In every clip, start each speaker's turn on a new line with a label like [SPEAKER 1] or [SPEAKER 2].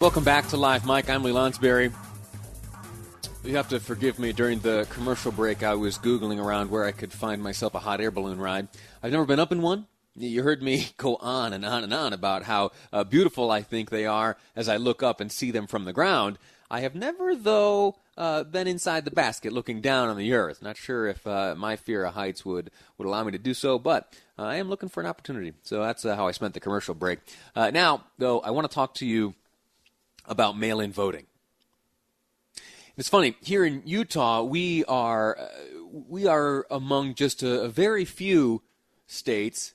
[SPEAKER 1] Welcome back to Live Mic. I'm Lee Lonsberry. You have to forgive me. During the commercial break, I was Googling around where I could find myself a hot air balloon ride. I've never been up in one. You heard me go on and on and on about how uh, beautiful I think they are as I look up and see them from the ground. I have never, though, uh, been inside the basket looking down on the earth. Not sure if uh, my fear of heights would, would allow me to do so, but uh, I am looking for an opportunity. So that's uh, how I spent the commercial break. Uh, now, though, I want to talk to you about mail in voting. It's funny here in Utah. We are uh, we are among just a, a, very few states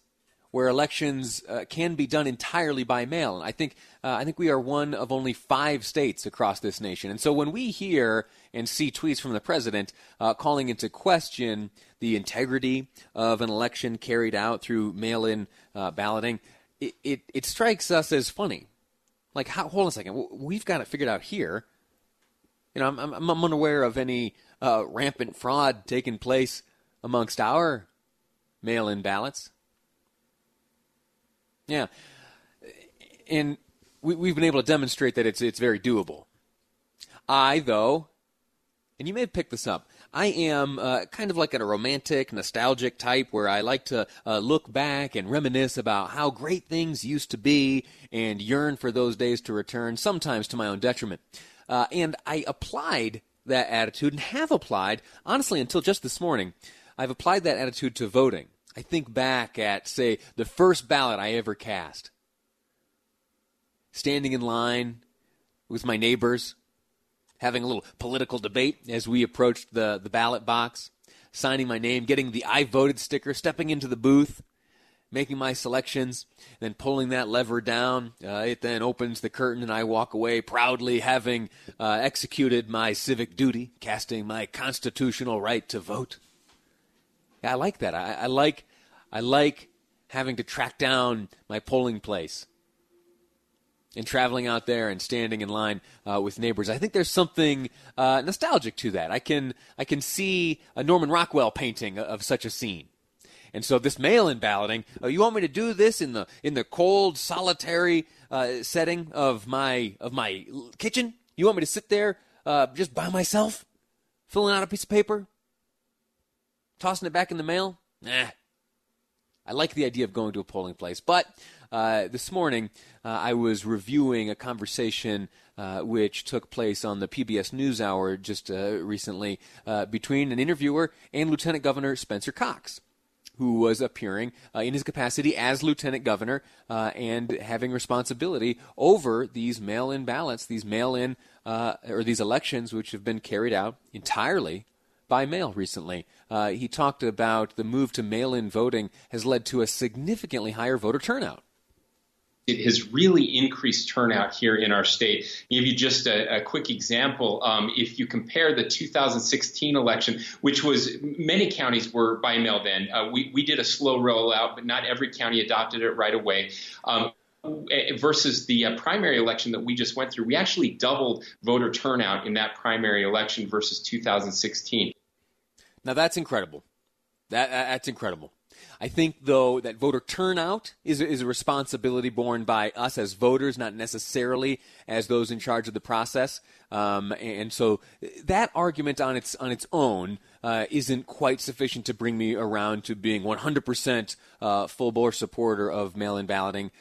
[SPEAKER 1] where elections uh, can be done entirely by mail. And I think uh, I think we are one of only five states across this nation. And so when we hear and see tweets from the president uh, calling into question the integrity of an election carried out through mail-in uh, balloting, it, it, it strikes us as funny like, how, hold on a second. We've got it figured out here. You know, I'm, I'm, I'm unaware of any uh, rampant fraud taking place amongst our mail in ballots. Yeah. And we, we've been able to demonstrate that it's, it's very doable. I, though, and you may have picked this up, I am uh, kind of like a romantic, nostalgic type where I like to uh, look back and reminisce about how great things used to be and yearn for those days to return, sometimes to my own detriment. Uh, and I applied that attitude and have applied, honestly, until just this morning, I've applied that attitude to voting. I think back at, say, the first ballot I ever cast. Standing in line with my neighbors, having a little political debate as we approached the, the ballot box, signing my name, getting the I voted sticker, stepping into the booth, making my selections, then pulling that lever down. Uh, it then opens the curtain, and I walk away proudly having uh, executed my civic duty, casting my constitutional right to vote. Yeah, I like that. I, I like, I like having to track down my polling place and traveling out there and standing in line uh, with neighbors. I think there's something uh, nostalgic to that. I can I can see a Norman Rockwell painting of such a scene. And so this mail-in balloting, uh, you want me to do this in the in the cold, solitary uh, setting of my of my kitchen? You want me to sit there uh, just by myself, filling out a piece of paper, tossing it back in the mail? Nah. I like the idea of going to a polling place, but uh, this morning, uh, I was reviewing a conversation uh, which took place on the PBS NewsHour just uh, recently uh, between an interviewer and Lieutenant Governor Spencer Cox. Who was appearing in his capacity as lieutenant governor and having responsibility over these mail-in ballots, these mail-in or these elections, which have been carried out entirely by mail recently. Uh, he talked about the move to mail in voting has led to a significantly higher voter turnout
[SPEAKER 2] it has really increased turnout here in our state. I'll give you just a, a quick example. Um, if you compare the 2016 election, which was many counties were by mail then, uh, we, we did a slow rollout, but not every county adopted it right away. Um, versus the uh, primary election that we just went through, we actually doubled voter turnout in that primary election versus 2016.
[SPEAKER 1] Now that's incredible. That that's incredible. I think, though, that voter turnout is, is a responsibility borne by us as voters, not necessarily as those in charge of the process. Um, and so that argument on its on its own uh, isn't quite sufficient to bring me around to being 100% uh, full bore supporter of mail-in balloting.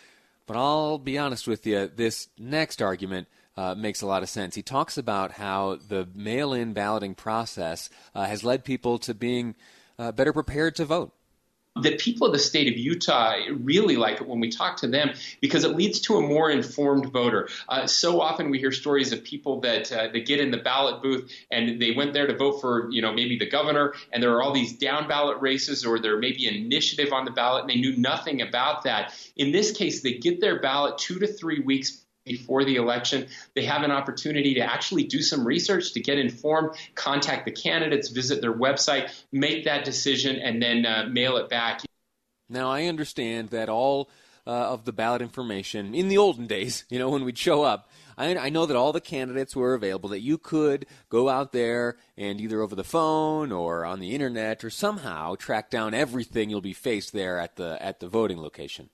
[SPEAKER 1] But I'll be honest with you, this next argument uh, makes a lot of sense. He talks about how the mail-in balloting process uh, has led people to being uh, better prepared to vote
[SPEAKER 2] that people of the state of Utah really like it when we talk to them because it leads to a more informed voter. Uh, so often we hear stories of people that uh, that get in the ballot booth and they went there to vote for you know maybe the governor and there are all these down ballot races or there may be an initiative on the ballot and they knew nothing about that. In this case, they get their ballot two to three weeks before the election, they have an opportunity to actually do some research, to get informed, contact the candidates, visit their website, make that decision, and then uh, mail it back.
[SPEAKER 1] Now, I understand that all uh, of the ballot information in the olden days, you know, when we'd show up, I, I, know that all the candidates were available, that you could go out there and either over the phone or on the internet or somehow track down everything you'll be faced there at the, at the voting location.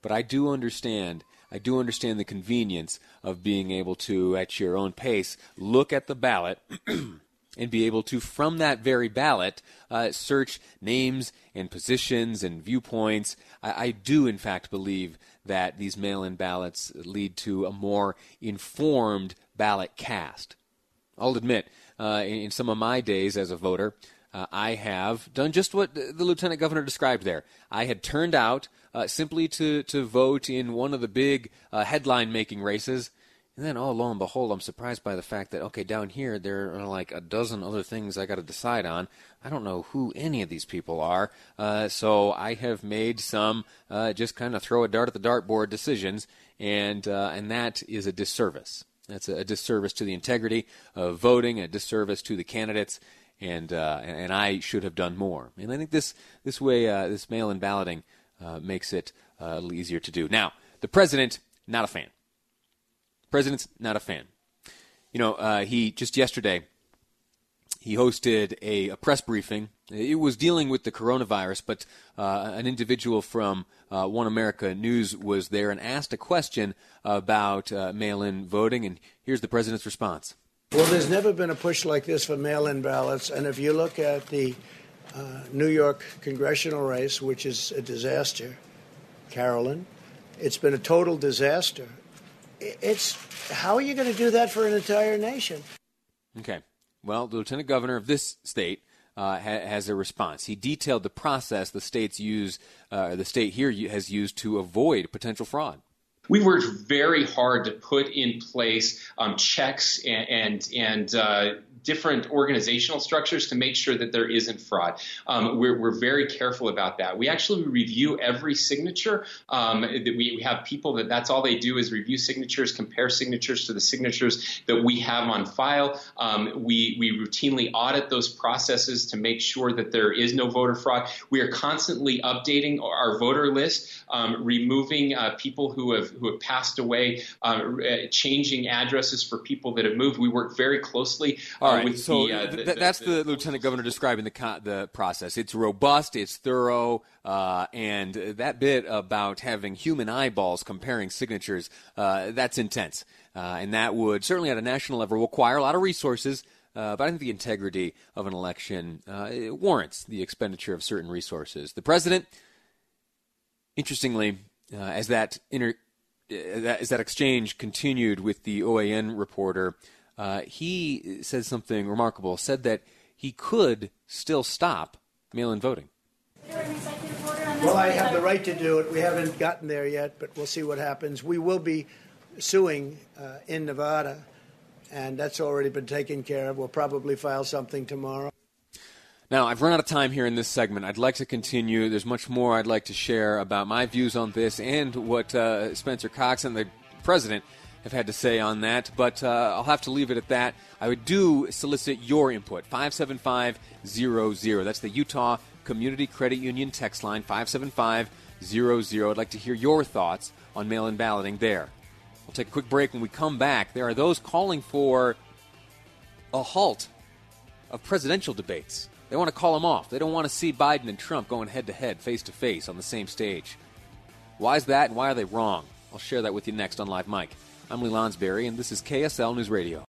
[SPEAKER 1] But I do understand I do understand the convenience of being able to, at your own pace, look at the ballot and be able to, from that very ballot, uh, search names and positions and viewpoints. I, I, do, in fact, believe that these mail in ballots lead to a more informed ballot cast. I'll admit, uh, in, in, some of my days as a voter, uh, I have done just what the lieutenant governor described there. I had turned out uh, simply to, to vote in one of the big uh, headline making races. And then, oh, lo and behold, I'm surprised by the fact that, okay, down here, there are like a dozen other things I got to decide on. I don't know who any of these people are. Uh, so I have made some uh, just kind of throw a dart at the dartboard decisions, and, uh, and that is a disservice. That's a, a disservice to the integrity of voting, a disservice to the candidates and uh, and I should have done more. And I think this this way, uh, this mail-in balloting uh, makes it uh, a little easier to do. Now, the president, not a fan. President's not a fan. You know, uh, he just yesterday he hosted a, a, press briefing. It was dealing with the coronavirus, but uh, an individual from uh, One America News was there and asked a question about uh, mail in voting. And here's the president's response.
[SPEAKER 3] Well, there's never been a push like this for mail in ballots. And if you look at the uh, New York congressional race, which is a disaster, Carolyn, it's been a total disaster. It's how are you going to do that for an entire nation?
[SPEAKER 1] Okay. Well, the lieutenant governor of this state uh, ha- has a response. He detailed the process the states use, uh, the state here has used to avoid potential fraud.
[SPEAKER 2] We worked very hard to put in place um, checks and and, and uh, different organizational structures to make sure that there isn't fraud. Um, we're, we're, very careful about that. We actually review every signature. Um, we, we, have people that that's all they do is review signatures, compare signatures to the signatures that we have on file. Um, we, we routinely audit those processes to make sure that there is no voter fraud. We are constantly updating our voter list, um, removing uh, people who have who have passed away, uh, changing addresses for people that have moved. We work very closely.
[SPEAKER 1] Uh, all right. So the, uh, the, the, that's the, lieutenant governor describing the the process. It's robust, it's thorough, uh, and that bit about having human eyeballs comparing signatures uh, that's intense, uh, and that would certainly at a national level require a lot of resources. Uh, but I think the integrity of an election uh, warrants the expenditure of certain resources. The president, interestingly, as that inter- as that exchange continued with the OAN reporter uh, he said something remarkable. Said that he could still stop mail-in voting.
[SPEAKER 3] Well, I have the right to do it. We haven't gotten there yet, but we'll see what happens. We will be suing uh, in Nevada, and that's already been taken care of. We'll probably file something tomorrow.
[SPEAKER 1] Now, I've run out of time here in this segment. I'd like to continue. There's much more I'd like to share about my views on this and what uh, Spencer Cox and the president have had to say on that, but uh, I'll have to leave it at that. I would do solicit your input. 57500. That's the Utah Community Credit Union text line, 57500. I'd like to hear your thoughts on mail in balloting there. We'll take a quick break. When we come back, there are those calling for a halt of presidential debates. They want to call them off. They don't want to see Biden and Trump going head to head, face to face on the same stage. Why is that and why are they wrong? I'll share that with you next on Live Mic. I'm Lee Lonsberry, and this is KSL News Radio.